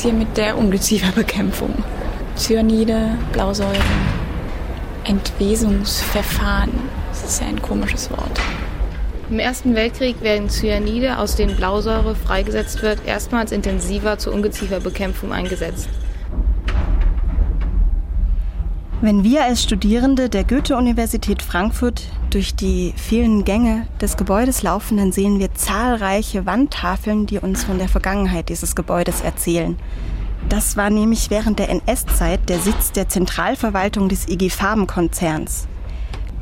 hier mit der Ungezieferbekämpfung. Cyanide, Blausäure, Entwesungsverfahren. Das ist ja ein komisches Wort. Im Ersten Weltkrieg werden Cyanide, aus denen Blausäure freigesetzt wird, erstmals intensiver zur Ungezieferbekämpfung eingesetzt. Wenn wir als Studierende der Goethe-Universität Frankfurt durch die vielen Gänge des Gebäudes laufen, dann sehen wir zahlreiche Wandtafeln, die uns von der Vergangenheit dieses Gebäudes erzählen. Das war nämlich während der NS-Zeit der Sitz der Zentralverwaltung des IG Farben-Konzerns.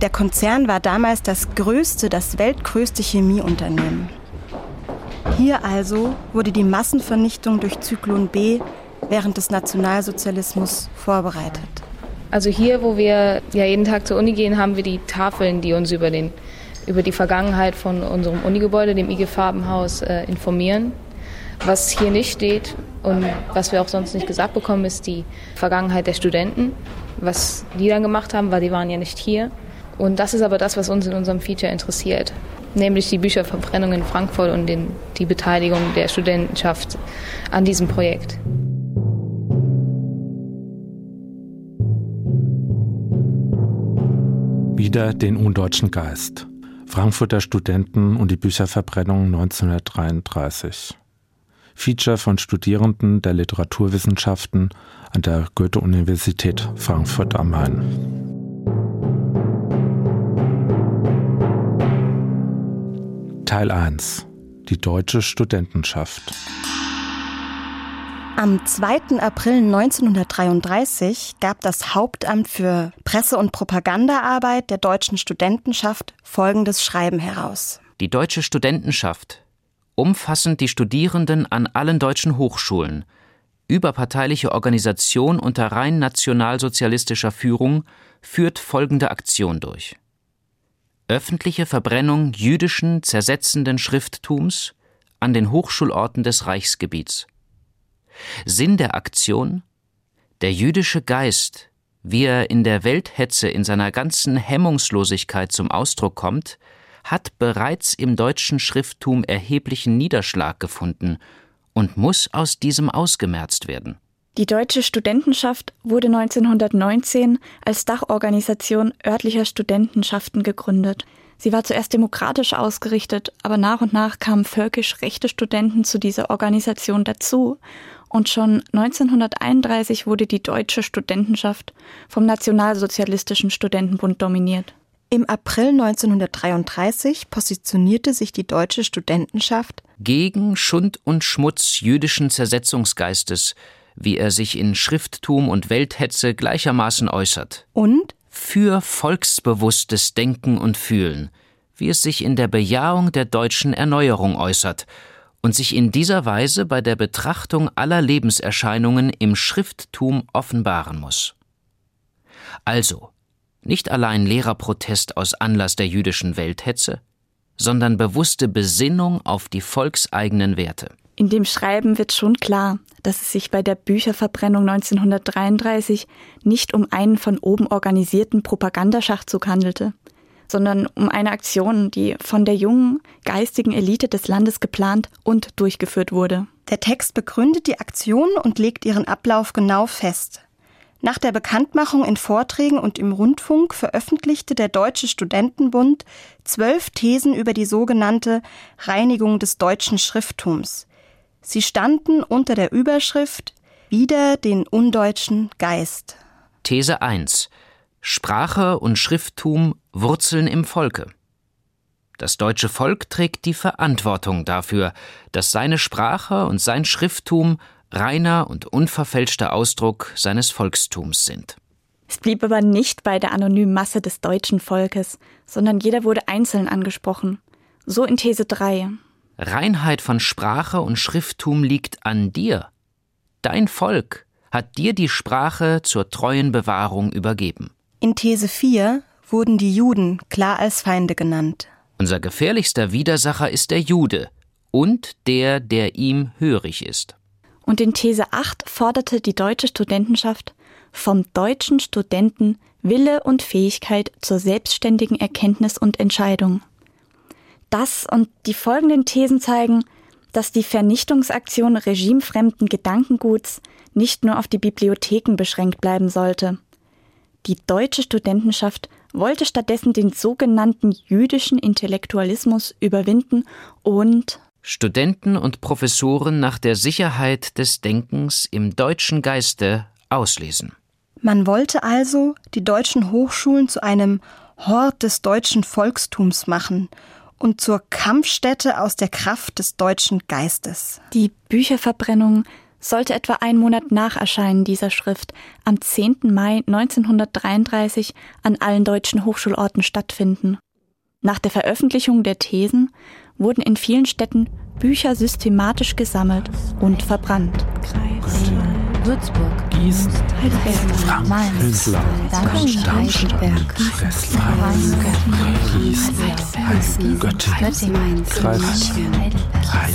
Der Konzern war damals das größte, das weltgrößte Chemieunternehmen. Hier also wurde die Massenvernichtung durch Zyklon B während des Nationalsozialismus vorbereitet. Also hier, wo wir ja jeden Tag zur Uni gehen, haben wir die Tafeln, die uns über, den, über die Vergangenheit von unserem Unigebäude, dem IG Farbenhaus, äh, informieren. Was hier nicht steht und was wir auch sonst nicht gesagt bekommen, ist die Vergangenheit der Studenten. Was die dann gemacht haben, weil die waren ja nicht hier. Und das ist aber das, was uns in unserem Feature interessiert, nämlich die Bücherverbrennung in Frankfurt und den, die Beteiligung der Studentenschaft an diesem Projekt. Wieder den undeutschen Geist. Frankfurter Studenten und die Bücherverbrennung 1933. Feature von Studierenden der Literaturwissenschaften an der Goethe-Universität Frankfurt am Main. Teil 1 Die deutsche Studentenschaft. Am 2. April 1933 gab das Hauptamt für Presse- und Propagandaarbeit der deutschen Studentenschaft folgendes Schreiben heraus. Die deutsche Studentenschaft, umfassend die Studierenden an allen deutschen Hochschulen, überparteiliche Organisation unter rein nationalsozialistischer Führung, führt folgende Aktion durch. Öffentliche Verbrennung jüdischen, zersetzenden Schrifttums an den Hochschulorten des Reichsgebiets. Sinn der Aktion? Der jüdische Geist, wie er in der Welthetze in seiner ganzen Hemmungslosigkeit zum Ausdruck kommt, hat bereits im deutschen Schrifttum erheblichen Niederschlag gefunden und muss aus diesem ausgemerzt werden. Die Deutsche Studentenschaft wurde 1919 als Dachorganisation örtlicher Studentenschaften gegründet. Sie war zuerst demokratisch ausgerichtet, aber nach und nach kamen völkisch rechte Studenten zu dieser Organisation dazu und schon 1931 wurde die deutsche Studentenschaft vom Nationalsozialistischen Studentenbund dominiert. Im April 1933 positionierte sich die deutsche Studentenschaft gegen Schund und Schmutz jüdischen Zersetzungsgeistes, wie er sich in Schrifttum und Welthetze gleichermaßen äußert. Und für volksbewusstes Denken und Fühlen, wie es sich in der Bejahung der deutschen Erneuerung äußert und sich in dieser Weise bei der Betrachtung aller Lebenserscheinungen im Schrifttum offenbaren muss. Also, nicht allein Lehrerprotest aus Anlass der jüdischen Welthetze, sondern bewusste Besinnung auf die volkseigenen Werte. In dem Schreiben wird schon klar, dass es sich bei der Bücherverbrennung 1933 nicht um einen von oben organisierten Propagandaschachzug handelte, sondern um eine Aktion, die von der jungen, geistigen Elite des Landes geplant und durchgeführt wurde. Der Text begründet die Aktion und legt ihren Ablauf genau fest. Nach der Bekanntmachung in Vorträgen und im Rundfunk veröffentlichte der Deutsche Studentenbund zwölf Thesen über die sogenannte Reinigung des deutschen Schrifttums. Sie standen unter der Überschrift Wieder den undeutschen Geist. These 1 Sprache und Schrifttum wurzeln im Volke. Das deutsche Volk trägt die Verantwortung dafür, dass seine Sprache und sein Schrifttum reiner und unverfälschter Ausdruck seines Volkstums sind. Es blieb aber nicht bei der anonymen Masse des deutschen Volkes, sondern jeder wurde einzeln angesprochen. So in These 3. Reinheit von Sprache und Schrifttum liegt an dir. Dein Volk hat dir die Sprache zur treuen Bewahrung übergeben. In These 4 wurden die Juden klar als Feinde genannt. Unser gefährlichster Widersacher ist der Jude und der, der ihm hörig ist. Und in These 8 forderte die deutsche Studentenschaft vom deutschen Studenten Wille und Fähigkeit zur selbstständigen Erkenntnis und Entscheidung. Das und die folgenden Thesen zeigen, dass die Vernichtungsaktion regimefremden Gedankenguts nicht nur auf die Bibliotheken beschränkt bleiben sollte. Die deutsche Studentenschaft wollte stattdessen den sogenannten jüdischen Intellektualismus überwinden und Studenten und Professoren nach der Sicherheit des Denkens im deutschen Geiste auslesen. Man wollte also die deutschen Hochschulen zu einem Hort des deutschen Volkstums machen und zur Kampfstätte aus der Kraft des deutschen Geistes. Die Bücherverbrennung sollte etwa einen Monat nach Erscheinen dieser Schrift am 10. Mai 1933 an allen deutschen Hochschulorten stattfinden. Nach der Veröffentlichung der Thesen wurden in vielen Städten Bücher systematisch gesammelt und verbrannt. Kreis, Würzburg, Gießen, Heidelberg, Mainz, Darmstadt, Breslau, Göttingen, Kreis,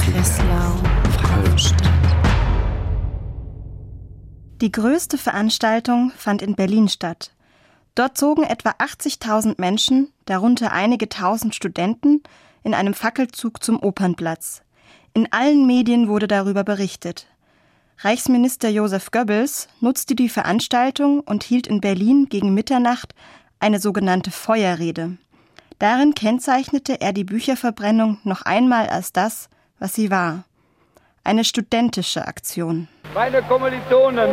Breslau, Die größte Veranstaltung fand in Berlin statt. Dort zogen etwa 80.000 Menschen, darunter einige tausend Studenten, in einem Fackelzug zum Opernplatz. In allen Medien wurde darüber berichtet. Reichsminister Josef Goebbels nutzte die Veranstaltung und hielt in Berlin gegen Mitternacht eine sogenannte Feuerrede. Darin kennzeichnete er die Bücherverbrennung noch einmal als das, was sie war. Eine studentische Aktion. Meine Kommilitonen,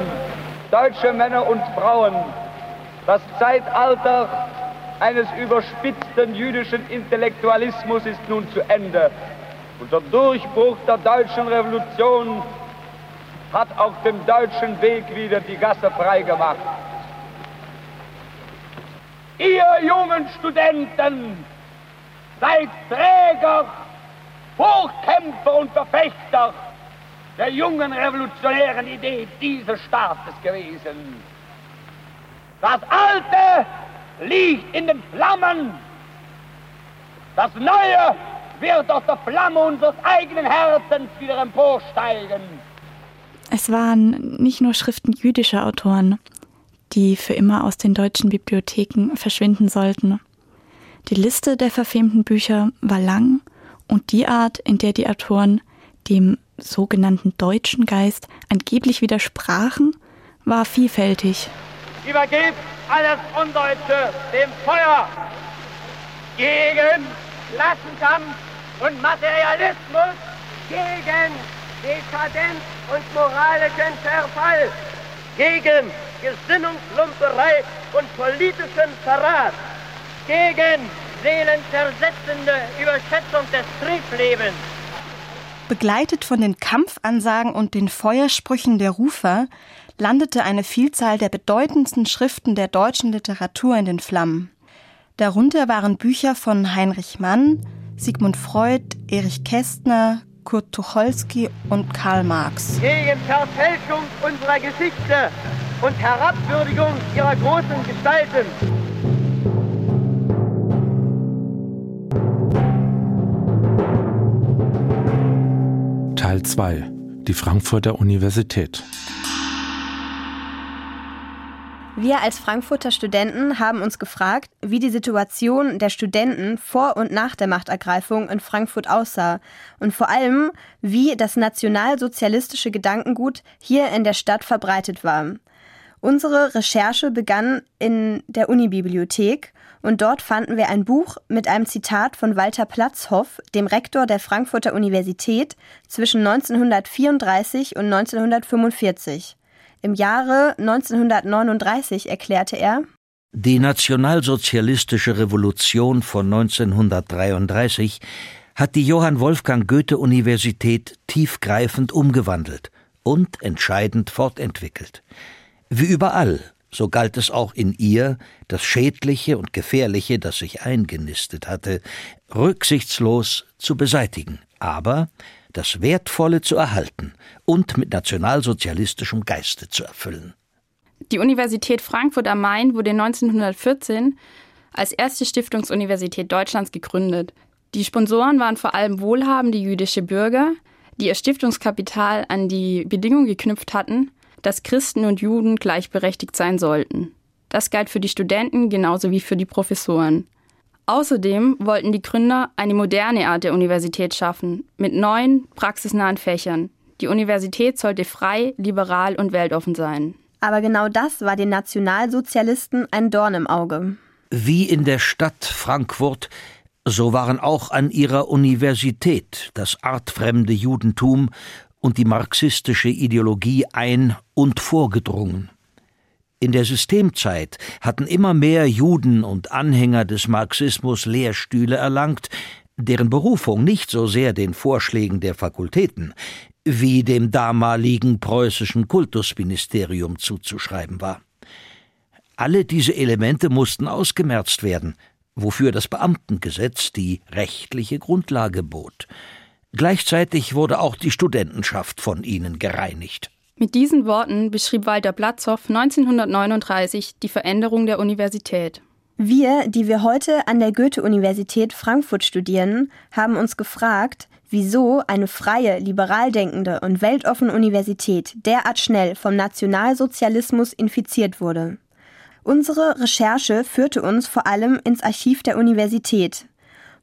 deutsche Männer und Frauen, das Zeitalter eines überspitzten jüdischen Intellektualismus ist nun zu Ende. Und der Durchbruch der deutschen Revolution hat auf dem deutschen Weg wieder die Gasse freigemacht. Ihr jungen Studenten seid Träger, Hochkämpfer und Verfechter der jungen revolutionären Idee dieses Staates gewesen. Das Alte liegt in den Flammen. Das Neue wird aus der Flamme unseres eigenen Herzens wieder emporsteigen. Es waren nicht nur Schriften jüdischer Autoren, die für immer aus den deutschen Bibliotheken verschwinden sollten. Die Liste der verfemten Bücher war lang und die Art, in der die Autoren dem sogenannten deutschen Geist angeblich widersprachen, war vielfältig. Übergebt alles Undeutsche dem Feuer gegen Klassenkampf und Materialismus, gegen Dekadenz und moralischen Verfall, gegen Gesinnungslumperei und politischen Verrat, gegen seelenversetzende Überschätzung des Triebslebens. Begleitet von den Kampfansagen und den Feuersprüchen der Rufer landete eine Vielzahl der bedeutendsten Schriften der deutschen Literatur in den Flammen. Darunter waren Bücher von Heinrich Mann, Sigmund Freud, Erich Kästner, Kurt Tucholsky und Karl Marx. Gegen Verfälschung unserer Geschichte und Herabwürdigung ihrer großen Gestalten. Teil 2 Die Frankfurter Universität Wir als Frankfurter Studenten haben uns gefragt, wie die Situation der Studenten vor und nach der Machtergreifung in Frankfurt aussah und vor allem, wie das nationalsozialistische Gedankengut hier in der Stadt verbreitet war. Unsere Recherche begann in der Unibibliothek und dort fanden wir ein Buch mit einem Zitat von Walter Platzhoff, dem Rektor der Frankfurter Universität zwischen 1934 und 1945. Im Jahre 1939 erklärte er, die nationalsozialistische Revolution von 1933 hat die Johann Wolfgang Goethe Universität tiefgreifend umgewandelt und entscheidend fortentwickelt. Wie überall, so galt es auch in ihr, das Schädliche und Gefährliche, das sich eingenistet hatte, rücksichtslos zu beseitigen, aber das Wertvolle zu erhalten und mit nationalsozialistischem Geiste zu erfüllen. Die Universität Frankfurt am Main wurde 1914 als erste Stiftungsuniversität Deutschlands gegründet. Die Sponsoren waren vor allem wohlhabende jüdische Bürger, die ihr Stiftungskapital an die Bedingung geknüpft hatten, dass Christen und Juden gleichberechtigt sein sollten. Das galt für die Studenten genauso wie für die Professoren. Außerdem wollten die Gründer eine moderne Art der Universität schaffen, mit neuen, praxisnahen Fächern. Die Universität sollte frei, liberal und weltoffen sein. Aber genau das war den Nationalsozialisten ein Dorn im Auge. Wie in der Stadt Frankfurt, so waren auch an ihrer Universität das artfremde Judentum und die marxistische Ideologie ein und vorgedrungen. In der Systemzeit hatten immer mehr Juden und Anhänger des Marxismus Lehrstühle erlangt, deren Berufung nicht so sehr den Vorschlägen der Fakultäten wie dem damaligen preußischen Kultusministerium zuzuschreiben war. Alle diese Elemente mussten ausgemerzt werden, wofür das Beamtengesetz die rechtliche Grundlage bot. Gleichzeitig wurde auch die Studentenschaft von ihnen gereinigt. Mit diesen Worten beschrieb Walter Platzow 1939 die Veränderung der Universität. Wir, die wir heute an der Goethe-Universität Frankfurt studieren, haben uns gefragt, wieso eine freie, liberal denkende und weltoffene Universität derart schnell vom Nationalsozialismus infiziert wurde. Unsere Recherche führte uns vor allem ins Archiv der Universität,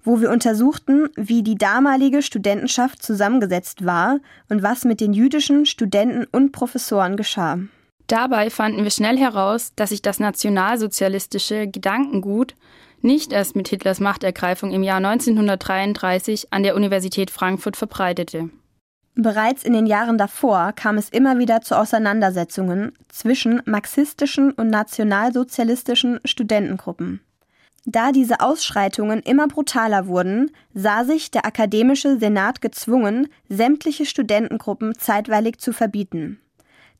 wo wir untersuchten, wie die damalige Studentenschaft zusammengesetzt war und was mit den jüdischen Studenten und Professoren geschah. Dabei fanden wir schnell heraus, dass sich das nationalsozialistische Gedankengut nicht erst mit Hitlers Machtergreifung im Jahr 1933 an der Universität Frankfurt verbreitete. Bereits in den Jahren davor kam es immer wieder zu Auseinandersetzungen zwischen marxistischen und nationalsozialistischen Studentengruppen. Da diese Ausschreitungen immer brutaler wurden, sah sich der akademische Senat gezwungen, sämtliche Studentengruppen zeitweilig zu verbieten.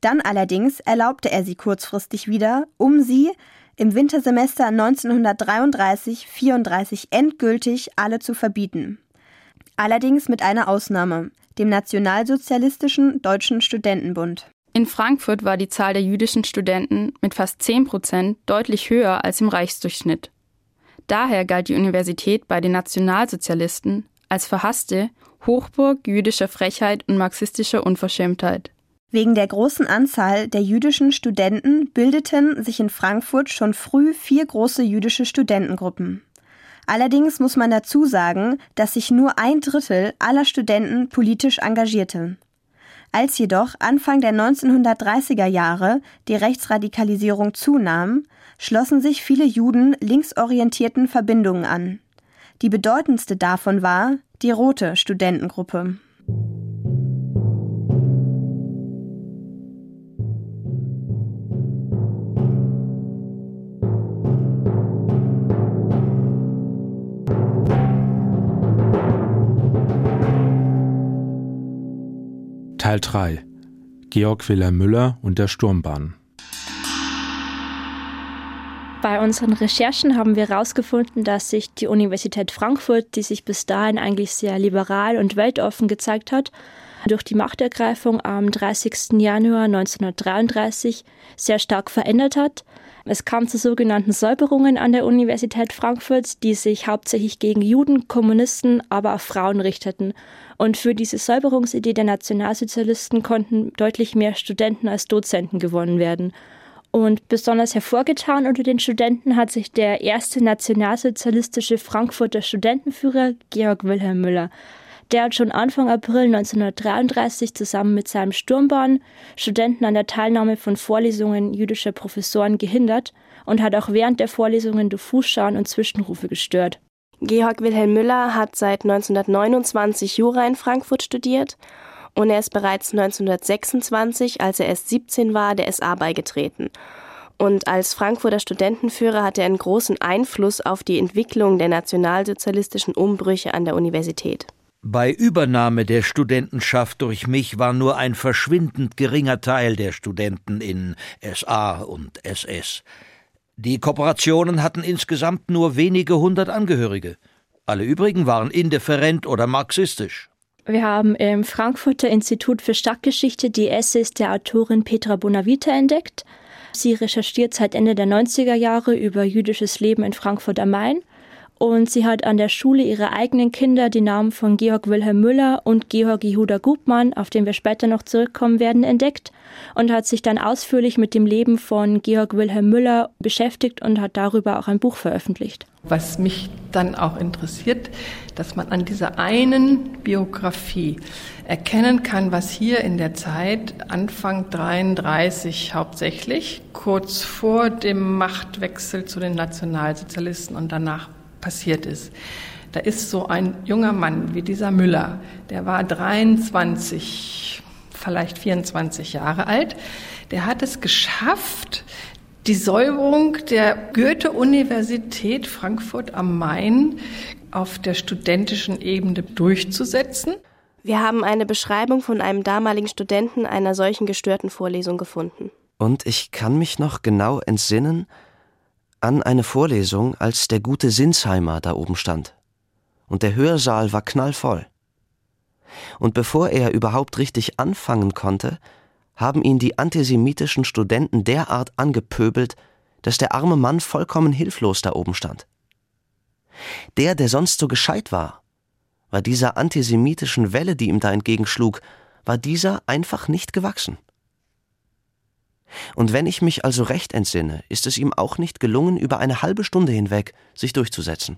Dann allerdings erlaubte er sie kurzfristig wieder, um sie im Wintersemester 1933-34 endgültig alle zu verbieten. Allerdings mit einer Ausnahme, dem Nationalsozialistischen Deutschen Studentenbund. In Frankfurt war die Zahl der jüdischen Studenten mit fast 10 Prozent deutlich höher als im Reichsdurchschnitt. Daher galt die Universität bei den Nationalsozialisten als verhasste Hochburg jüdischer Frechheit und marxistischer Unverschämtheit. Wegen der großen Anzahl der jüdischen Studenten bildeten sich in Frankfurt schon früh vier große jüdische Studentengruppen. Allerdings muss man dazu sagen, dass sich nur ein Drittel aller Studenten politisch engagierte. Als jedoch Anfang der 1930er Jahre die Rechtsradikalisierung zunahm, schlossen sich viele Juden linksorientierten Verbindungen an. Die bedeutendste davon war die Rote Studentengruppe. Teil 3 Georg Wilhelm Müller und der Sturmbahn bei unseren Recherchen haben wir herausgefunden, dass sich die Universität Frankfurt, die sich bis dahin eigentlich sehr liberal und weltoffen gezeigt hat, durch die Machtergreifung am 30. Januar 1933 sehr stark verändert hat. Es kam zu sogenannten Säuberungen an der Universität Frankfurt, die sich hauptsächlich gegen Juden, Kommunisten, aber auch Frauen richteten. Und für diese Säuberungsidee der Nationalsozialisten konnten deutlich mehr Studenten als Dozenten gewonnen werden. Und besonders hervorgetan unter den Studenten hat sich der erste nationalsozialistische Frankfurter Studentenführer Georg Wilhelm Müller. Der hat schon Anfang April 1933 zusammen mit seinem Sturmbahn Studenten an der Teilnahme von Vorlesungen jüdischer Professoren gehindert und hat auch während der Vorlesungen Diffusschauen und Zwischenrufe gestört. Georg Wilhelm Müller hat seit 1929 Jura in Frankfurt studiert und er ist bereits 1926, als er erst 17 war, der SA beigetreten. Und als Frankfurter Studentenführer hat er einen großen Einfluss auf die Entwicklung der nationalsozialistischen Umbrüche an der Universität. Bei Übernahme der Studentenschaft durch mich war nur ein verschwindend geringer Teil der Studenten in SA und SS. Die Kooperationen hatten insgesamt nur wenige hundert Angehörige. Alle übrigen waren indifferent oder marxistisch. Wir haben im Frankfurter Institut für Stadtgeschichte die Essays der Autorin Petra Bonavita entdeckt. Sie recherchiert seit Ende der 90er Jahre über jüdisches Leben in Frankfurt am Main und sie hat an der Schule ihrer eigenen Kinder die Namen von Georg Wilhelm Müller und Georg Jehuda Gutmann, auf den wir später noch zurückkommen werden, entdeckt und hat sich dann ausführlich mit dem Leben von Georg Wilhelm Müller beschäftigt und hat darüber auch ein Buch veröffentlicht. Was mich dann auch interessiert, dass man an dieser einen Biografie erkennen kann, was hier in der Zeit Anfang 33 hauptsächlich, kurz vor dem Machtwechsel zu den Nationalsozialisten und danach passiert ist. Da ist so ein junger Mann wie dieser Müller, der war 23, vielleicht 24 Jahre alt, der hat es geschafft, die Säuberung der Goethe-Universität Frankfurt am Main auf der studentischen Ebene durchzusetzen. Wir haben eine Beschreibung von einem damaligen Studenten einer solchen gestörten Vorlesung gefunden. Und ich kann mich noch genau entsinnen an eine Vorlesung, als der gute Sinsheimer da oben stand. Und der Hörsaal war knallvoll. Und bevor er überhaupt richtig anfangen konnte, haben ihn die antisemitischen Studenten derart angepöbelt, dass der arme Mann vollkommen hilflos da oben stand. Der, der sonst so gescheit war, war dieser antisemitischen Welle, die ihm da entgegenschlug, war dieser einfach nicht gewachsen. Und wenn ich mich also recht entsinne, ist es ihm auch nicht gelungen, über eine halbe Stunde hinweg sich durchzusetzen.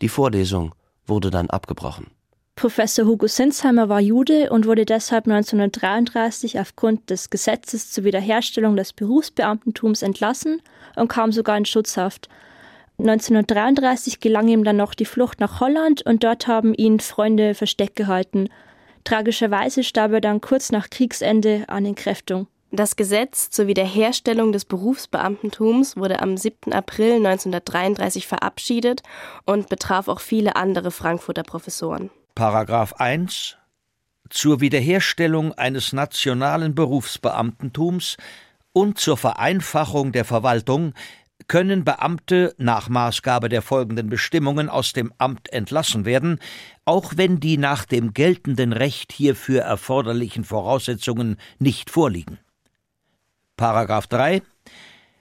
Die Vorlesung wurde dann abgebrochen. Professor Hugo Sinsheimer war Jude und wurde deshalb 1933 aufgrund des Gesetzes zur Wiederherstellung des Berufsbeamtentums entlassen und kam sogar in Schutzhaft. 1933 gelang ihm dann noch die Flucht nach Holland und dort haben ihn Freunde versteckt gehalten. Tragischerweise starb er dann kurz nach Kriegsende an Entkräftung. Das Gesetz zur Wiederherstellung des Berufsbeamtentums wurde am 7. April 1933 verabschiedet und betraf auch viele andere Frankfurter Professoren. Paragraph 1 zur Wiederherstellung eines nationalen Berufsbeamtentums und zur Vereinfachung der Verwaltung können Beamte nach Maßgabe der folgenden Bestimmungen aus dem Amt entlassen werden, auch wenn die nach dem geltenden Recht hierfür erforderlichen Voraussetzungen nicht vorliegen. Paragraph 3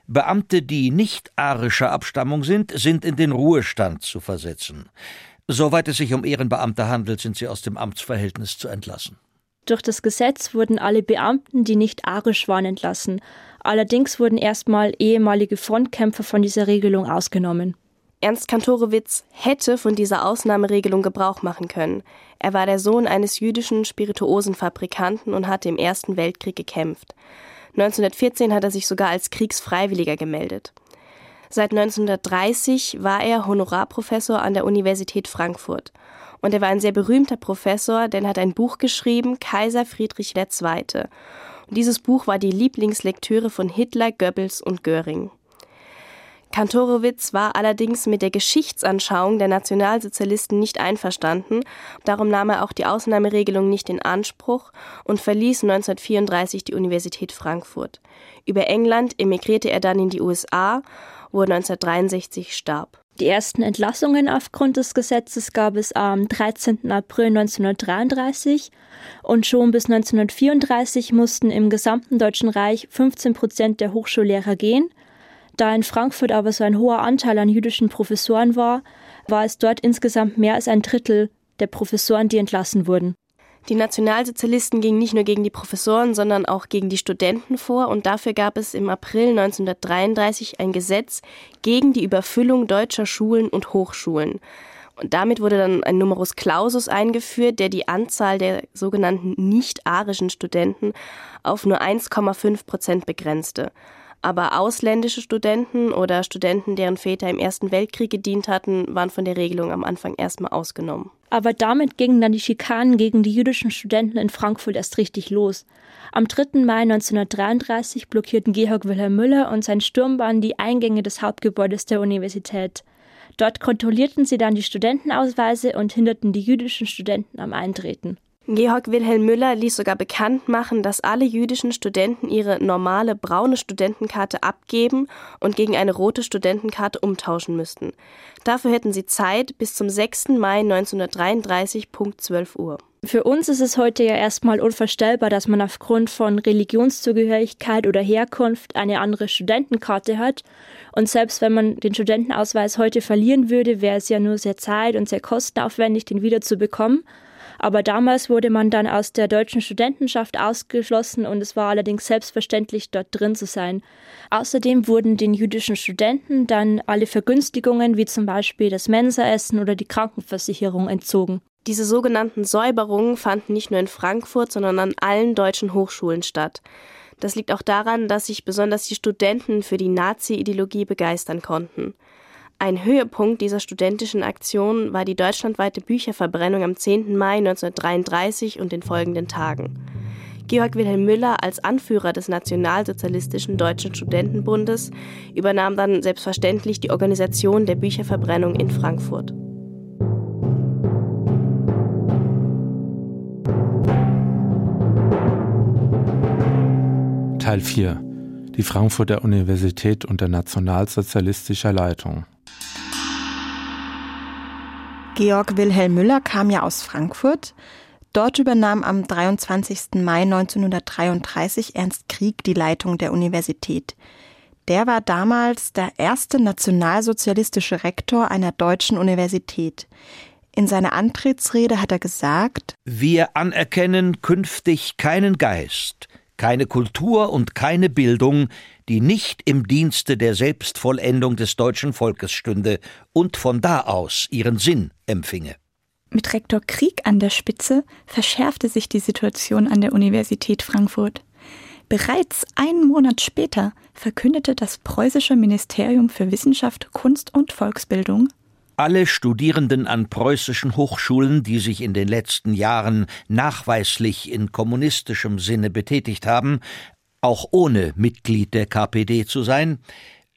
Beamte, die nicht arischer Abstammung sind, sind in den Ruhestand zu versetzen. Soweit es sich um Ehrenbeamte handelt, sind sie aus dem Amtsverhältnis zu entlassen. Durch das Gesetz wurden alle Beamten, die nicht arisch waren, entlassen. Allerdings wurden erstmal ehemalige Frontkämpfer von dieser Regelung ausgenommen. Ernst Kantorowitz hätte von dieser Ausnahmeregelung Gebrauch machen können. Er war der Sohn eines jüdischen Spirituosenfabrikanten und hatte im Ersten Weltkrieg gekämpft. 1914 hat er sich sogar als Kriegsfreiwilliger gemeldet. Seit 1930 war er Honorarprofessor an der Universität Frankfurt. Und er war ein sehr berühmter Professor, denn er hat ein Buch geschrieben, Kaiser Friedrich II. Und dieses Buch war die Lieblingslektüre von Hitler, Goebbels und Göring. Kantorowitz war allerdings mit der Geschichtsanschauung der Nationalsozialisten nicht einverstanden. Darum nahm er auch die Ausnahmeregelung nicht in Anspruch und verließ 1934 die Universität Frankfurt. Über England emigrierte er dann in die USA wo er 1963 starb. Die ersten Entlassungen aufgrund des Gesetzes gab es am 13. April 1933 und schon bis 1934 mussten im gesamten Deutschen Reich 15 Prozent der Hochschullehrer gehen. Da in Frankfurt aber so ein hoher Anteil an jüdischen Professoren war, war es dort insgesamt mehr als ein Drittel der Professoren, die entlassen wurden. Die Nationalsozialisten gingen nicht nur gegen die Professoren, sondern auch gegen die Studenten vor und dafür gab es im April 1933 ein Gesetz gegen die Überfüllung deutscher Schulen und Hochschulen. Und damit wurde dann ein Numerus Clausus eingeführt, der die Anzahl der sogenannten nicht-arischen Studenten auf nur 1,5 Prozent begrenzte. Aber ausländische Studenten oder Studenten, deren Väter im Ersten Weltkrieg gedient hatten, waren von der Regelung am Anfang erstmal ausgenommen. Aber damit gingen dann die Schikanen gegen die jüdischen Studenten in Frankfurt erst richtig los. Am 3. Mai 1933 blockierten Georg Wilhelm Müller und sein Sturmbahn die Eingänge des Hauptgebäudes der Universität. Dort kontrollierten sie dann die Studentenausweise und hinderten die jüdischen Studenten am Eintreten. Georg Wilhelm Müller ließ sogar bekannt machen, dass alle jüdischen Studenten ihre normale braune Studentenkarte abgeben und gegen eine rote Studentenkarte umtauschen müssten. Dafür hätten sie Zeit bis zum 6. Mai 1933, Punkt 12 Uhr. Für uns ist es heute ja erstmal unvorstellbar, dass man aufgrund von Religionszugehörigkeit oder Herkunft eine andere Studentenkarte hat. Und selbst wenn man den Studentenausweis heute verlieren würde, wäre es ja nur sehr zeit- und sehr kostenaufwendig, den wieder zu bekommen. Aber damals wurde man dann aus der deutschen Studentenschaft ausgeschlossen und es war allerdings selbstverständlich, dort drin zu sein. Außerdem wurden den jüdischen Studenten dann alle Vergünstigungen wie zum Beispiel das Mensaessen oder die Krankenversicherung entzogen. Diese sogenannten Säuberungen fanden nicht nur in Frankfurt, sondern an allen deutschen Hochschulen statt. Das liegt auch daran, dass sich besonders die Studenten für die Nazi-Ideologie begeistern konnten. Ein Höhepunkt dieser studentischen Aktion war die deutschlandweite Bücherverbrennung am 10. Mai 1933 und den folgenden Tagen. Georg Wilhelm Müller als Anführer des Nationalsozialistischen Deutschen Studentenbundes übernahm dann selbstverständlich die Organisation der Bücherverbrennung in Frankfurt. Teil 4 Die Frankfurter Universität unter nationalsozialistischer Leitung. Georg Wilhelm Müller kam ja aus Frankfurt. Dort übernahm am 23. Mai 1933 Ernst Krieg die Leitung der Universität. Der war damals der erste nationalsozialistische Rektor einer deutschen Universität. In seiner Antrittsrede hat er gesagt, Wir anerkennen künftig keinen Geist, keine Kultur und keine Bildung, die nicht im Dienste der Selbstvollendung des deutschen Volkes stünde und von da aus ihren Sinn empfinge. Mit Rektor Krieg an der Spitze verschärfte sich die Situation an der Universität Frankfurt. Bereits einen Monat später verkündete das preußische Ministerium für Wissenschaft, Kunst und Volksbildung, alle Studierenden an preußischen Hochschulen, die sich in den letzten Jahren nachweislich in kommunistischem Sinne betätigt haben, auch ohne Mitglied der KPD zu sein,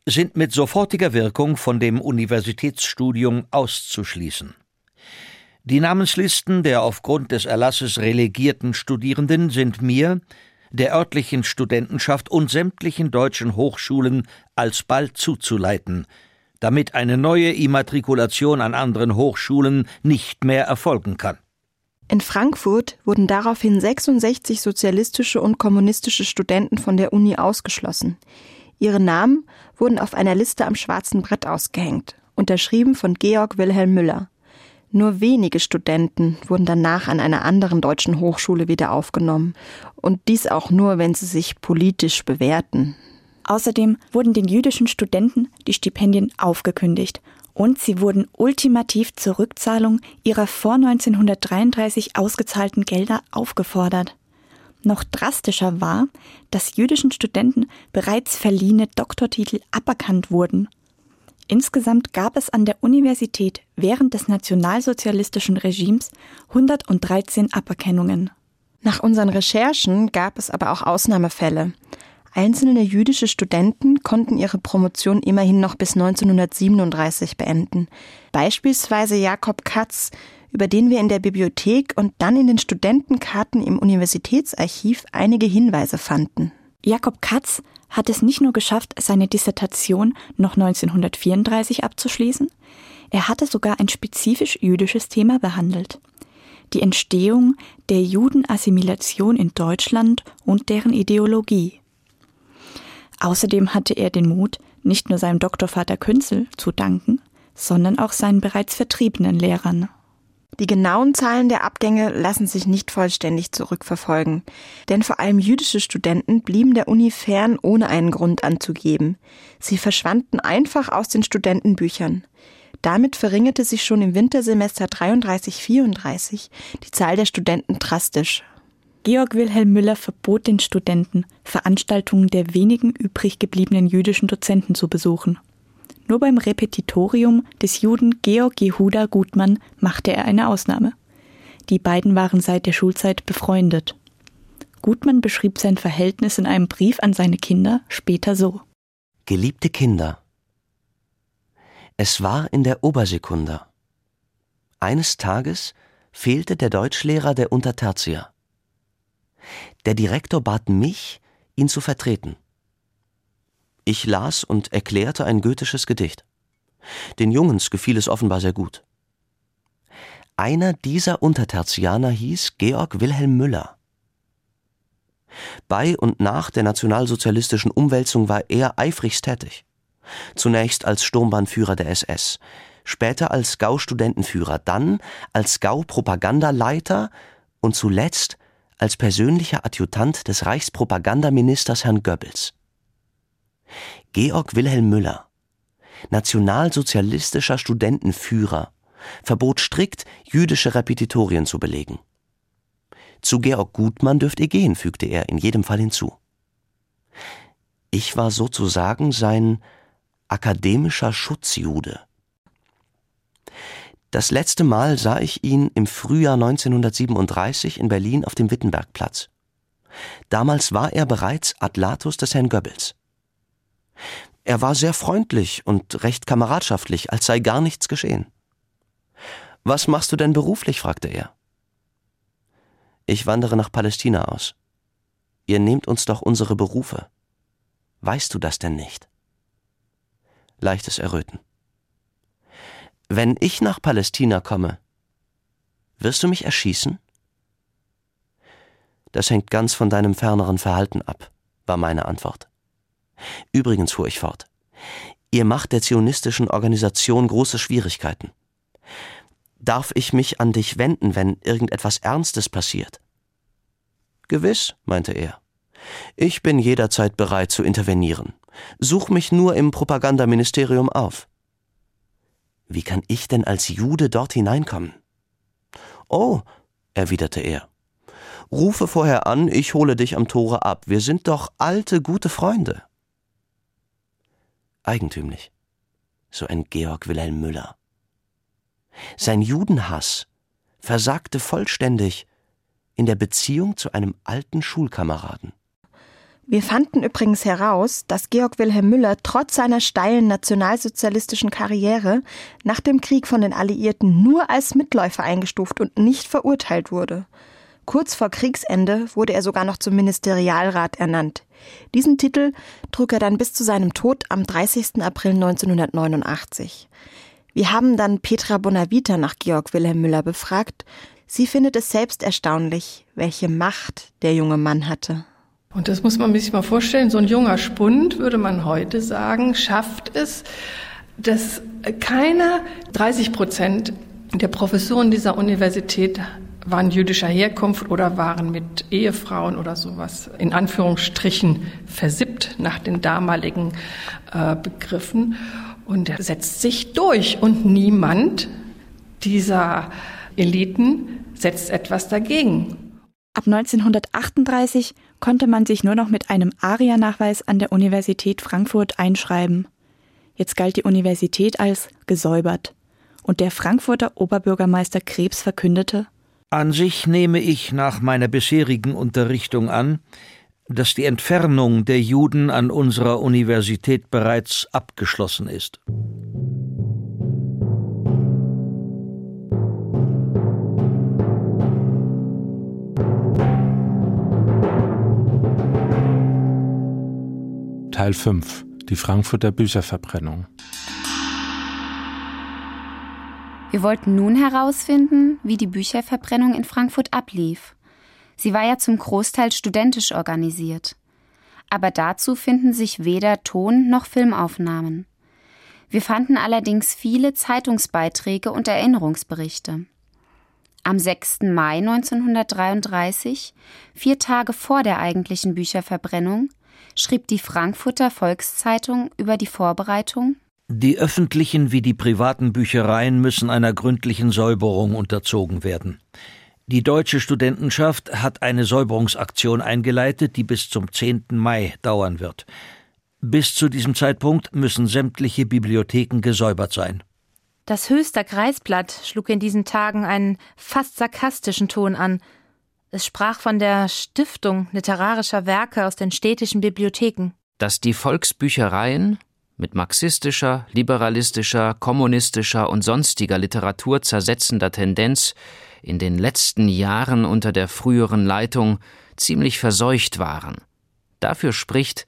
sind mit sofortiger Wirkung von dem Universitätsstudium auszuschließen. Die Namenslisten der aufgrund des Erlasses relegierten Studierenden sind mir, der örtlichen Studentenschaft und sämtlichen deutschen Hochschulen alsbald zuzuleiten, damit eine neue Immatrikulation an anderen Hochschulen nicht mehr erfolgen kann. In Frankfurt wurden daraufhin 66 sozialistische und kommunistische Studenten von der Uni ausgeschlossen. Ihre Namen wurden auf einer Liste am schwarzen Brett ausgehängt, unterschrieben von Georg Wilhelm Müller. Nur wenige Studenten wurden danach an einer anderen deutschen Hochschule wieder aufgenommen, und dies auch nur, wenn sie sich politisch bewährten. Außerdem wurden den jüdischen Studenten die Stipendien aufgekündigt und sie wurden ultimativ zur Rückzahlung ihrer vor 1933 ausgezahlten Gelder aufgefordert. Noch drastischer war, dass jüdischen Studenten bereits verliehene Doktortitel aberkannt wurden. Insgesamt gab es an der Universität während des nationalsozialistischen Regimes 113 Aberkennungen. Nach unseren Recherchen gab es aber auch Ausnahmefälle. Einzelne jüdische Studenten konnten ihre Promotion immerhin noch bis 1937 beenden. Beispielsweise Jakob Katz, über den wir in der Bibliothek und dann in den Studentenkarten im Universitätsarchiv einige Hinweise fanden. Jakob Katz hat es nicht nur geschafft, seine Dissertation noch 1934 abzuschließen, er hatte sogar ein spezifisch jüdisches Thema behandelt. Die Entstehung der Judenassimilation in Deutschland und deren Ideologie. Außerdem hatte er den Mut, nicht nur seinem Doktorvater Künzel zu danken, sondern auch seinen bereits vertriebenen Lehrern. Die genauen Zahlen der Abgänge lassen sich nicht vollständig zurückverfolgen, denn vor allem jüdische Studenten blieben der Uni fern, ohne einen Grund anzugeben. Sie verschwanden einfach aus den Studentenbüchern. Damit verringerte sich schon im Wintersemester 33-34 die Zahl der Studenten drastisch. Georg Wilhelm Müller verbot den Studenten, Veranstaltungen der wenigen übrig gebliebenen jüdischen Dozenten zu besuchen. Nur beim Repetitorium des Juden Georg Jehuda Gutmann machte er eine Ausnahme. Die beiden waren seit der Schulzeit befreundet. Gutmann beschrieb sein Verhältnis in einem Brief an seine Kinder später so. Geliebte Kinder, es war in der Obersekunda. Eines Tages fehlte der Deutschlehrer der Untertertia. Der Direktor bat mich, ihn zu vertreten. Ich las und erklärte ein goethisches Gedicht. Den Jungens gefiel es offenbar sehr gut. Einer dieser Untertertianer hieß Georg Wilhelm Müller. Bei und nach der nationalsozialistischen Umwälzung war er eifrigst tätig. Zunächst als Sturmbannführer der SS, später als Gau-Studentenführer, dann als Gau-Propagandaleiter und zuletzt als persönlicher Adjutant des Reichspropagandaministers Herrn Goebbels. Georg Wilhelm Müller, nationalsozialistischer Studentenführer, verbot strikt, jüdische Repetitorien zu belegen. Zu Georg Gutmann dürft ihr gehen, fügte er in jedem Fall hinzu. Ich war sozusagen sein akademischer Schutzjude. Das letzte Mal sah ich ihn im Frühjahr 1937 in Berlin auf dem Wittenbergplatz. Damals war er bereits Adlatus des Herrn Goebbels. Er war sehr freundlich und recht kameradschaftlich, als sei gar nichts geschehen. Was machst du denn beruflich? fragte er. Ich wandere nach Palästina aus. Ihr nehmt uns doch unsere Berufe. Weißt du das denn nicht? Leichtes Erröten. Wenn ich nach Palästina komme, wirst du mich erschießen? Das hängt ganz von deinem ferneren Verhalten ab, war meine Antwort. Übrigens fuhr ich fort, ihr macht der zionistischen Organisation große Schwierigkeiten. Darf ich mich an dich wenden, wenn irgendetwas Ernstes passiert? Gewiss, meinte er. Ich bin jederzeit bereit zu intervenieren. Such mich nur im Propagandaministerium auf. Wie kann ich denn als Jude dort hineinkommen? Oh, erwiderte er. Rufe vorher an, ich hole dich am Tore ab. Wir sind doch alte, gute Freunde. Eigentümlich. So ein Georg Wilhelm Müller. Sein Judenhass versagte vollständig in der Beziehung zu einem alten Schulkameraden. Wir fanden übrigens heraus, dass Georg Wilhelm Müller trotz seiner steilen nationalsozialistischen Karriere nach dem Krieg von den Alliierten nur als Mitläufer eingestuft und nicht verurteilt wurde. Kurz vor Kriegsende wurde er sogar noch zum Ministerialrat ernannt. Diesen Titel trug er dann bis zu seinem Tod am 30. April 1989. Wir haben dann Petra Bonavita nach Georg Wilhelm Müller befragt. Sie findet es selbst erstaunlich, welche Macht der junge Mann hatte. Und das muss man sich mal vorstellen. So ein junger Spund, würde man heute sagen, schafft es, dass keine 30 Prozent der Professoren dieser Universität waren jüdischer Herkunft oder waren mit Ehefrauen oder sowas in Anführungsstrichen versippt nach den damaligen äh, Begriffen. Und er setzt sich durch und niemand dieser Eliten setzt etwas dagegen. Ab 1938 konnte man sich nur noch mit einem ARIA-Nachweis an der Universität Frankfurt einschreiben. Jetzt galt die Universität als gesäubert. Und der Frankfurter Oberbürgermeister Krebs verkündete, an sich nehme ich nach meiner bisherigen Unterrichtung an, dass die Entfernung der Juden an unserer Universität bereits abgeschlossen ist. Teil 5 Die Frankfurter Bücherverbrennung Wir wollten nun herausfinden, wie die Bücherverbrennung in Frankfurt ablief. Sie war ja zum Großteil studentisch organisiert. Aber dazu finden sich weder Ton- noch Filmaufnahmen. Wir fanden allerdings viele Zeitungsbeiträge und Erinnerungsberichte. Am 6. Mai 1933, vier Tage vor der eigentlichen Bücherverbrennung, schrieb die Frankfurter Volkszeitung über die Vorbereitung die öffentlichen wie die privaten Büchereien müssen einer gründlichen Säuberung unterzogen werden. Die deutsche Studentenschaft hat eine Säuberungsaktion eingeleitet, die bis zum 10. Mai dauern wird. Bis zu diesem Zeitpunkt müssen sämtliche Bibliotheken gesäubert sein. Das Höchster Kreisblatt schlug in diesen Tagen einen fast sarkastischen Ton an. Es sprach von der Stiftung literarischer Werke aus den städtischen Bibliotheken. Dass die Volksbüchereien mit marxistischer, liberalistischer, kommunistischer und sonstiger Literatur zersetzender Tendenz in den letzten Jahren unter der früheren Leitung ziemlich verseucht waren. Dafür spricht,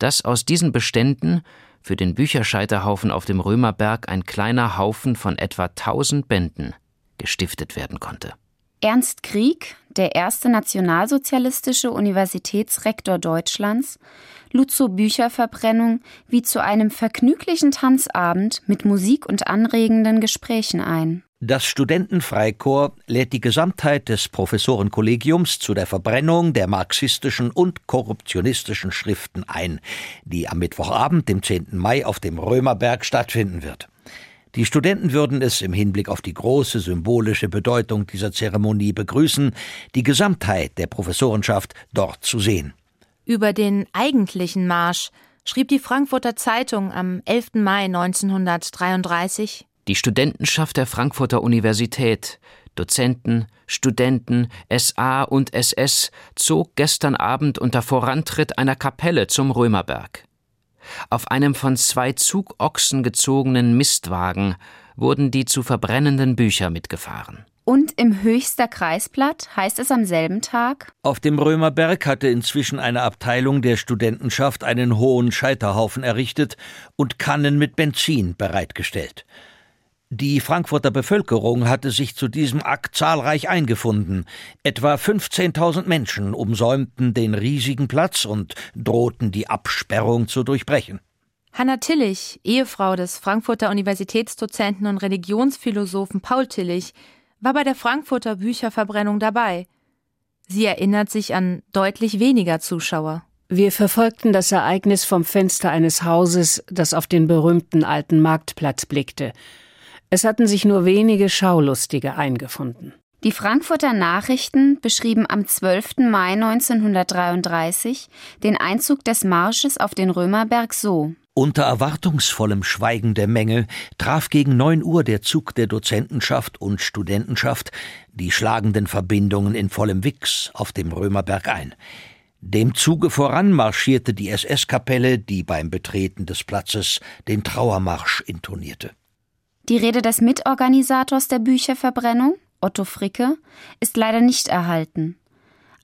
dass aus diesen Beständen für den Bücherscheiterhaufen auf dem Römerberg ein kleiner Haufen von etwa tausend Bänden gestiftet werden konnte. Ernst Krieg, der erste nationalsozialistische Universitätsrektor Deutschlands, lud zur Bücherverbrennung wie zu einem vergnüglichen Tanzabend mit Musik und anregenden Gesprächen ein. Das Studentenfreikorps lädt die Gesamtheit des Professorenkollegiums zu der Verbrennung der marxistischen und korruptionistischen Schriften ein, die am Mittwochabend, dem 10. Mai, auf dem Römerberg stattfinden wird. Die Studenten würden es im Hinblick auf die große symbolische Bedeutung dieser Zeremonie begrüßen, die Gesamtheit der Professorenschaft dort zu sehen. Über den eigentlichen Marsch schrieb die Frankfurter Zeitung am 11. Mai 1933 Die Studentenschaft der Frankfurter Universität, Dozenten, Studenten, SA und SS zog gestern Abend unter Vorantritt einer Kapelle zum Römerberg. Auf einem von zwei Zugochsen gezogenen Mistwagen wurden die zu verbrennenden Bücher mitgefahren. Und im Höchster Kreisblatt heißt es am selben Tag Auf dem Römerberg hatte inzwischen eine Abteilung der Studentenschaft einen hohen Scheiterhaufen errichtet und Kannen mit Benzin bereitgestellt. Die Frankfurter Bevölkerung hatte sich zu diesem Akt zahlreich eingefunden. Etwa 15.000 Menschen umsäumten den riesigen Platz und drohten die Absperrung zu durchbrechen. Hanna Tillich, Ehefrau des Frankfurter Universitätsdozenten und Religionsphilosophen Paul Tillich, war bei der Frankfurter Bücherverbrennung dabei. Sie erinnert sich an deutlich weniger Zuschauer. Wir verfolgten das Ereignis vom Fenster eines Hauses, das auf den berühmten alten Marktplatz blickte. Es hatten sich nur wenige Schaulustige eingefunden. Die Frankfurter Nachrichten beschrieben am 12. Mai 1933 den Einzug des Marsches auf den Römerberg so. Unter erwartungsvollem Schweigen der Menge traf gegen neun Uhr der Zug der Dozentenschaft und Studentenschaft die schlagenden Verbindungen in vollem Wix auf dem Römerberg ein. Dem Zuge voran marschierte die SS-Kapelle, die beim Betreten des Platzes den Trauermarsch intonierte. Die Rede des Mitorganisators der Bücherverbrennung, Otto Fricke, ist leider nicht erhalten.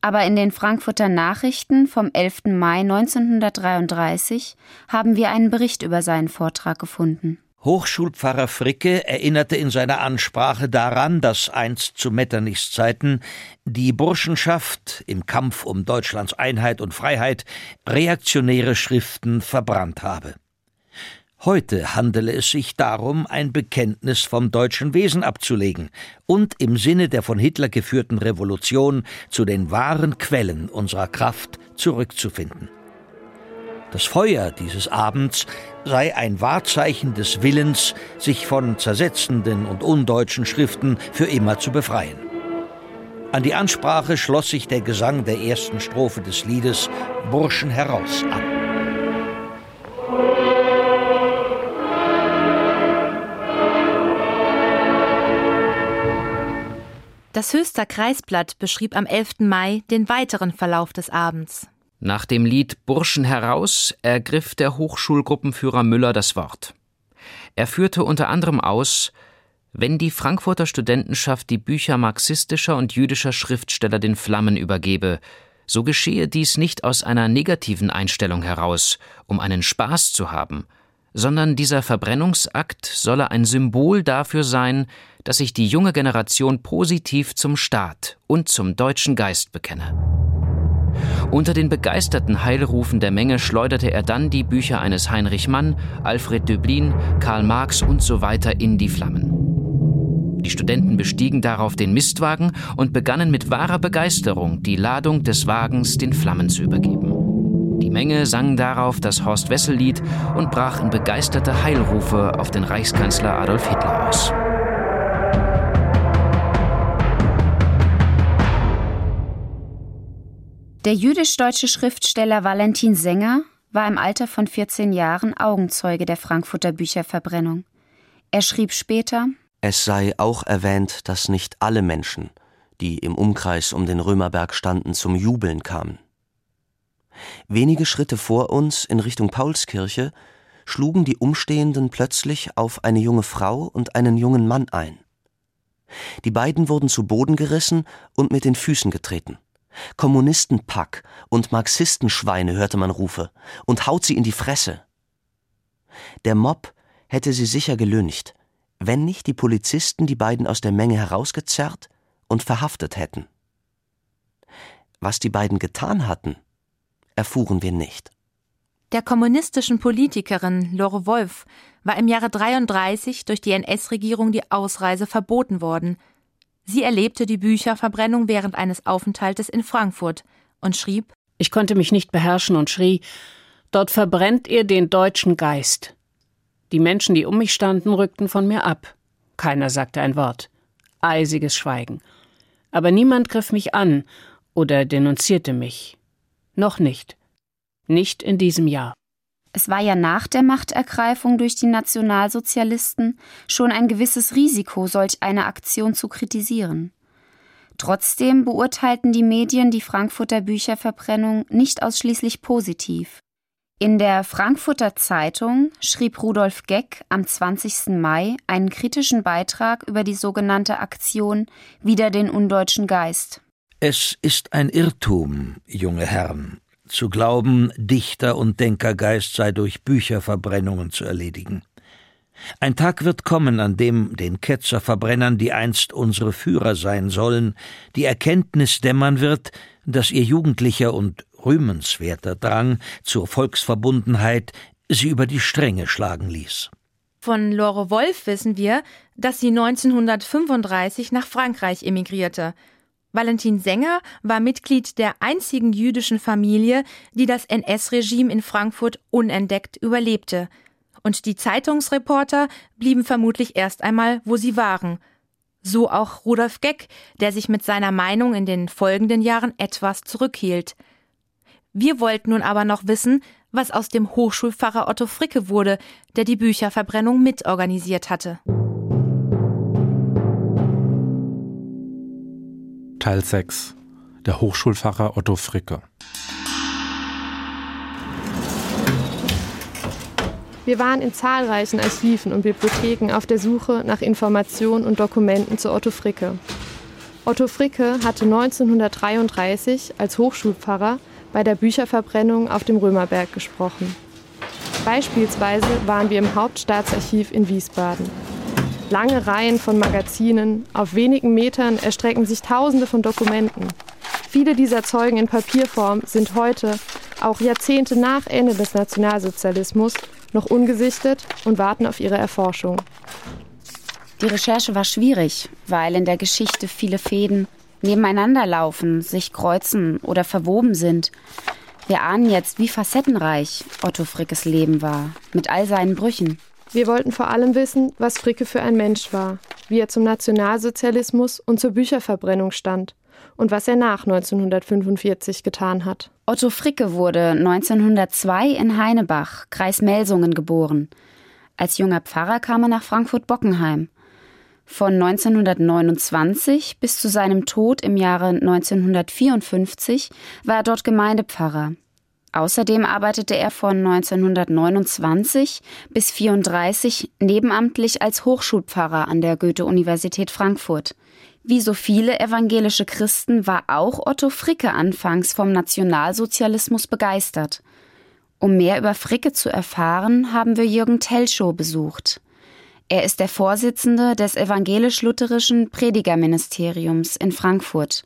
Aber in den Frankfurter Nachrichten vom 11. Mai 1933 haben wir einen Bericht über seinen Vortrag gefunden. Hochschulpfarrer Fricke erinnerte in seiner Ansprache daran, dass einst zu Metternichs Zeiten die Burschenschaft im Kampf um Deutschlands Einheit und Freiheit reaktionäre Schriften verbrannt habe. Heute handele es sich darum, ein Bekenntnis vom deutschen Wesen abzulegen und im Sinne der von Hitler geführten Revolution zu den wahren Quellen unserer Kraft zurückzufinden. Das Feuer dieses Abends sei ein Wahrzeichen des Willens, sich von zersetzenden und undeutschen Schriften für immer zu befreien. An die Ansprache schloss sich der Gesang der ersten Strophe des Liedes Burschen heraus an. Das Höchster Kreisblatt beschrieb am 11. Mai den weiteren Verlauf des Abends. Nach dem Lied Burschen heraus ergriff der Hochschulgruppenführer Müller das Wort. Er führte unter anderem aus, wenn die Frankfurter Studentenschaft die Bücher marxistischer und jüdischer Schriftsteller den Flammen übergebe, so geschehe dies nicht aus einer negativen Einstellung heraus, um einen Spaß zu haben, sondern dieser Verbrennungsakt solle ein Symbol dafür sein, dass sich die junge Generation positiv zum Staat und zum deutschen Geist bekenne. Unter den begeisterten Heilrufen der Menge schleuderte er dann die Bücher eines Heinrich Mann, Alfred Döblin, Karl Marx und so weiter in die Flammen. Die Studenten bestiegen darauf den Mistwagen und begannen mit wahrer Begeisterung, die Ladung des Wagens den Flammen zu übergeben. Die Menge sang darauf das Horst-Wessel-Lied und brach in begeisterte Heilrufe auf den Reichskanzler Adolf Hitler aus. Der jüdisch-deutsche Schriftsteller Valentin Sänger war im Alter von 14 Jahren Augenzeuge der Frankfurter Bücherverbrennung. Er schrieb später Es sei auch erwähnt, dass nicht alle Menschen, die im Umkreis um den Römerberg standen, zum Jubeln kamen. Wenige Schritte vor uns in Richtung Paulskirche schlugen die Umstehenden plötzlich auf eine junge Frau und einen jungen Mann ein. Die beiden wurden zu Boden gerissen und mit den Füßen getreten. Kommunistenpack und Marxistenschweine hörte man Rufe und haut sie in die Fresse. Der Mob hätte sie sicher gelüncht, wenn nicht die Polizisten die beiden aus der Menge herausgezerrt und verhaftet hätten. Was die beiden getan hatten, erfuhren wir nicht. Der kommunistischen Politikerin Lore Wolf war im Jahre 33 durch die NS-Regierung die Ausreise verboten worden. Sie erlebte die Bücherverbrennung während eines Aufenthaltes in Frankfurt und schrieb: Ich konnte mich nicht beherrschen und schrie: Dort verbrennt ihr den deutschen Geist. Die Menschen, die um mich standen, rückten von mir ab. Keiner sagte ein Wort. Eisiges Schweigen. Aber niemand griff mich an oder denunzierte mich. Noch nicht. Nicht in diesem Jahr. Es war ja nach der Machtergreifung durch die Nationalsozialisten schon ein gewisses Risiko, solch eine Aktion zu kritisieren. Trotzdem beurteilten die Medien die Frankfurter Bücherverbrennung nicht ausschließlich positiv. In der Frankfurter Zeitung schrieb Rudolf Geck am 20. Mai einen kritischen Beitrag über die sogenannte Aktion Wider den undeutschen Geist. Es ist ein Irrtum, junge Herren, zu glauben, Dichter und Denkergeist sei durch Bücherverbrennungen zu erledigen. Ein Tag wird kommen, an dem den Ketzerverbrennern, die einst unsere Führer sein sollen, die Erkenntnis dämmern wird, dass ihr jugendlicher und rühmenswerter Drang zur Volksverbundenheit sie über die Stränge schlagen ließ. Von Lore Wolf wissen wir, dass sie 1935 nach Frankreich emigrierte. Valentin Sänger war Mitglied der einzigen jüdischen Familie, die das NS-Regime in Frankfurt unentdeckt überlebte. Und die Zeitungsreporter blieben vermutlich erst einmal, wo sie waren. So auch Rudolf Geck, der sich mit seiner Meinung in den folgenden Jahren etwas zurückhielt. Wir wollten nun aber noch wissen, was aus dem Hochschulpfarrer Otto Fricke wurde, der die Bücherverbrennung mitorganisiert hatte. Teil 6 Der Hochschulpfarrer Otto Fricke Wir waren in zahlreichen Archiven und Bibliotheken auf der Suche nach Informationen und Dokumenten zu Otto Fricke. Otto Fricke hatte 1933 als Hochschulpfarrer bei der Bücherverbrennung auf dem Römerberg gesprochen. Beispielsweise waren wir im Hauptstaatsarchiv in Wiesbaden. Lange Reihen von Magazinen, auf wenigen Metern erstrecken sich Tausende von Dokumenten. Viele dieser Zeugen in Papierform sind heute, auch Jahrzehnte nach Ende des Nationalsozialismus, noch ungesichtet und warten auf ihre Erforschung. Die Recherche war schwierig, weil in der Geschichte viele Fäden nebeneinander laufen, sich kreuzen oder verwoben sind. Wir ahnen jetzt, wie facettenreich Otto Frickes Leben war, mit all seinen Brüchen. Wir wollten vor allem wissen, was Fricke für ein Mensch war, wie er zum Nationalsozialismus und zur Bücherverbrennung stand und was er nach 1945 getan hat. Otto Fricke wurde 1902 in Heinebach, Kreis Melsungen, geboren. Als junger Pfarrer kam er nach Frankfurt-Bockenheim. Von 1929 bis zu seinem Tod im Jahre 1954 war er dort Gemeindepfarrer. Außerdem arbeitete er von 1929 bis 1934 nebenamtlich als Hochschulpfarrer an der Goethe-Universität Frankfurt. Wie so viele evangelische Christen war auch Otto Fricke anfangs vom Nationalsozialismus begeistert. Um mehr über Fricke zu erfahren, haben wir Jürgen Telschow besucht. Er ist der Vorsitzende des evangelisch-lutherischen Predigerministeriums in Frankfurt.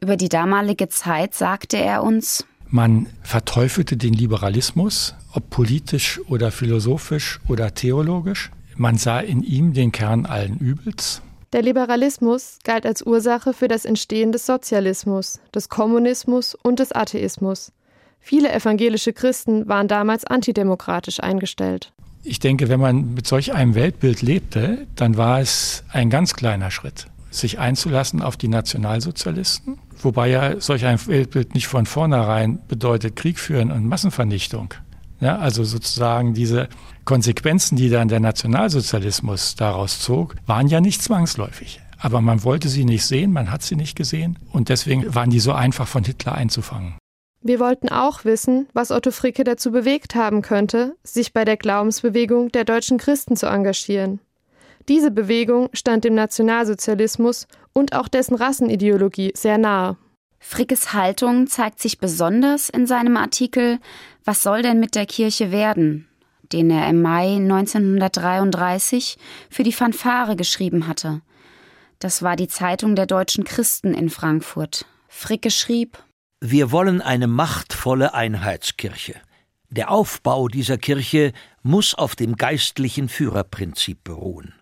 Über die damalige Zeit sagte er uns, man verteufelte den Liberalismus, ob politisch oder philosophisch oder theologisch. Man sah in ihm den Kern allen Übels. Der Liberalismus galt als Ursache für das Entstehen des Sozialismus, des Kommunismus und des Atheismus. Viele evangelische Christen waren damals antidemokratisch eingestellt ich denke, wenn man mit solch einem Weltbild lebte, dann war es ein ganz kleiner Schritt, sich einzulassen auf die Nationalsozialisten, wobei ja solch ein Weltbild nicht von vornherein bedeutet Krieg führen und Massenvernichtung. Ja, also sozusagen diese Konsequenzen, die dann der Nationalsozialismus daraus zog, waren ja nicht zwangsläufig. Aber man wollte sie nicht sehen, man hat sie nicht gesehen und deswegen waren die so einfach von Hitler einzufangen. Wir wollten auch wissen, was Otto Fricke dazu bewegt haben könnte, sich bei der Glaubensbewegung der deutschen Christen zu engagieren. Diese Bewegung stand dem Nationalsozialismus und auch dessen Rassenideologie sehr nahe. Frickes Haltung zeigt sich besonders in seinem Artikel Was soll denn mit der Kirche werden? den er im Mai 1933 für die Fanfare geschrieben hatte. Das war die Zeitung der deutschen Christen in Frankfurt. Fricke schrieb Wir wollen eine machtvolle Einheitskirche. Der Aufbau dieser Kirche muss auf dem geistlichen Führerprinzip beruhen.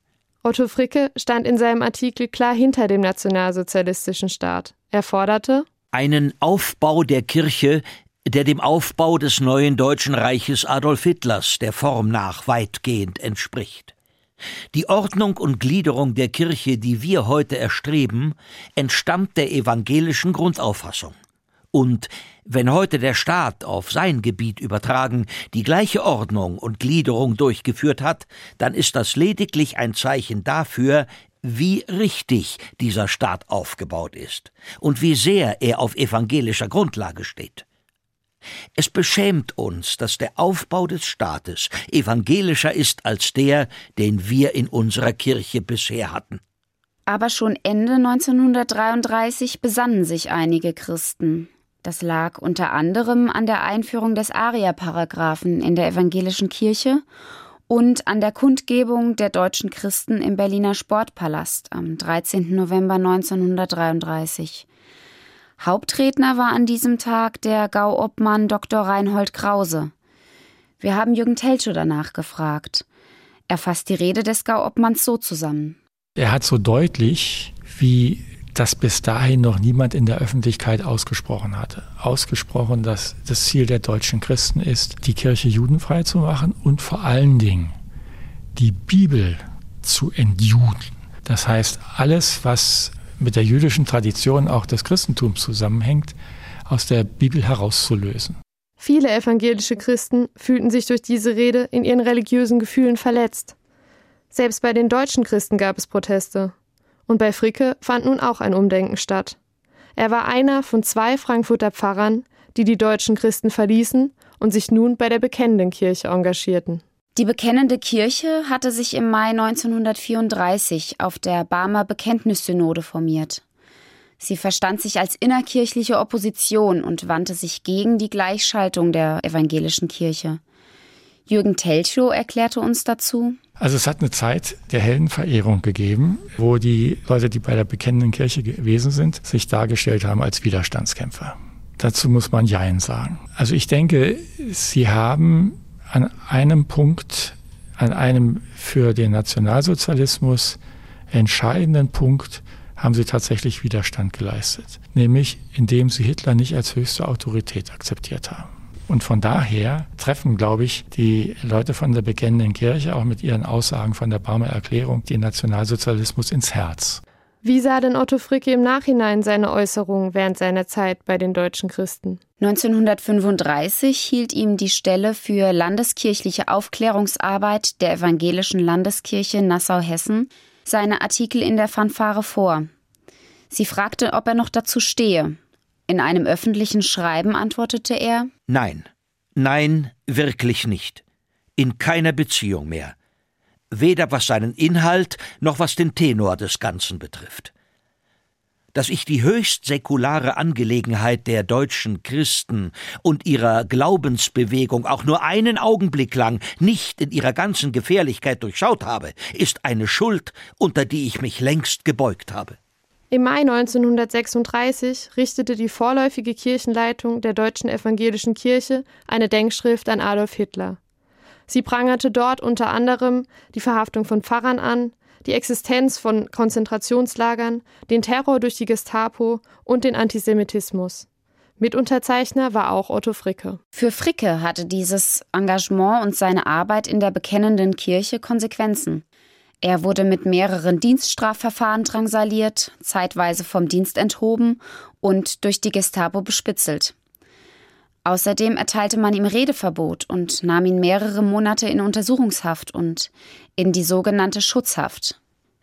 Otto Fricke stand in seinem Artikel klar hinter dem nationalsozialistischen Staat. Er forderte einen Aufbau der Kirche, der dem Aufbau des neuen Deutschen Reiches Adolf Hitlers der Form nach weitgehend entspricht. Die Ordnung und Gliederung der Kirche, die wir heute erstreben, entstammt der evangelischen Grundauffassung. Und wenn heute der Staat auf sein Gebiet übertragen die gleiche Ordnung und Gliederung durchgeführt hat, dann ist das lediglich ein Zeichen dafür, wie richtig dieser Staat aufgebaut ist und wie sehr er auf evangelischer Grundlage steht. Es beschämt uns, dass der Aufbau des Staates evangelischer ist als der, den wir in unserer Kirche bisher hatten. Aber schon Ende 1933 besannen sich einige Christen. Das lag unter anderem an der Einführung des Aria-Paragraphen in der evangelischen Kirche und an der Kundgebung der deutschen Christen im Berliner Sportpalast am 13. November 1933. Hauptredner war an diesem Tag der Gauobmann Dr. Reinhold Krause. Wir haben Jürgen Telschow danach gefragt. Er fasst die Rede des Gauobmanns so zusammen. Er hat so deutlich, wie das bis dahin noch niemand in der Öffentlichkeit ausgesprochen hatte. Ausgesprochen, dass das Ziel der deutschen Christen ist, die Kirche judenfrei zu machen und vor allen Dingen die Bibel zu entjuden. Das heißt, alles, was mit der jüdischen Tradition auch des Christentums zusammenhängt, aus der Bibel herauszulösen. Viele evangelische Christen fühlten sich durch diese Rede in ihren religiösen Gefühlen verletzt. Selbst bei den deutschen Christen gab es Proteste. Und bei Fricke fand nun auch ein Umdenken statt. Er war einer von zwei Frankfurter Pfarrern, die die deutschen Christen verließen und sich nun bei der Bekennenden Kirche engagierten. Die Bekennende Kirche hatte sich im Mai 1934 auf der Barmer Bekenntnissynode formiert. Sie verstand sich als innerkirchliche Opposition und wandte sich gegen die Gleichschaltung der evangelischen Kirche. Jürgen Telchow erklärte uns dazu. Also es hat eine Zeit der Heldenverehrung gegeben, wo die Leute, die bei der bekennenden Kirche gewesen sind, sich dargestellt haben als Widerstandskämpfer. Dazu muss man Jein sagen. Also ich denke, sie haben an einem Punkt, an einem für den Nationalsozialismus entscheidenden Punkt, haben sie tatsächlich Widerstand geleistet. Nämlich indem sie Hitler nicht als höchste Autorität akzeptiert haben. Und von daher treffen, glaube ich, die Leute von der bekennenden Kirche auch mit ihren Aussagen von der Barmer Erklärung den Nationalsozialismus ins Herz. Wie sah denn Otto Fricke im Nachhinein seine Äußerungen während seiner Zeit bei den deutschen Christen? 1935 hielt ihm die Stelle für landeskirchliche Aufklärungsarbeit der evangelischen Landeskirche Nassau-Hessen seine Artikel in der Fanfare vor. Sie fragte, ob er noch dazu stehe. In einem öffentlichen Schreiben antwortete er Nein, nein, wirklich nicht. In keiner Beziehung mehr. Weder was seinen Inhalt noch was den Tenor des Ganzen betrifft. Dass ich die höchst säkulare Angelegenheit der deutschen Christen und ihrer Glaubensbewegung auch nur einen Augenblick lang nicht in ihrer ganzen Gefährlichkeit durchschaut habe, ist eine Schuld, unter die ich mich längst gebeugt habe. Im Mai 1936 richtete die vorläufige Kirchenleitung der Deutschen Evangelischen Kirche eine Denkschrift an Adolf Hitler. Sie prangerte dort unter anderem die Verhaftung von Pfarrern an, die Existenz von Konzentrationslagern, den Terror durch die Gestapo und den Antisemitismus. Mitunterzeichner war auch Otto Fricke. Für Fricke hatte dieses Engagement und seine Arbeit in der bekennenden Kirche Konsequenzen. Er wurde mit mehreren Dienststrafverfahren drangsaliert, zeitweise vom Dienst enthoben und durch die Gestapo bespitzelt. Außerdem erteilte man ihm Redeverbot und nahm ihn mehrere Monate in Untersuchungshaft und in die sogenannte Schutzhaft.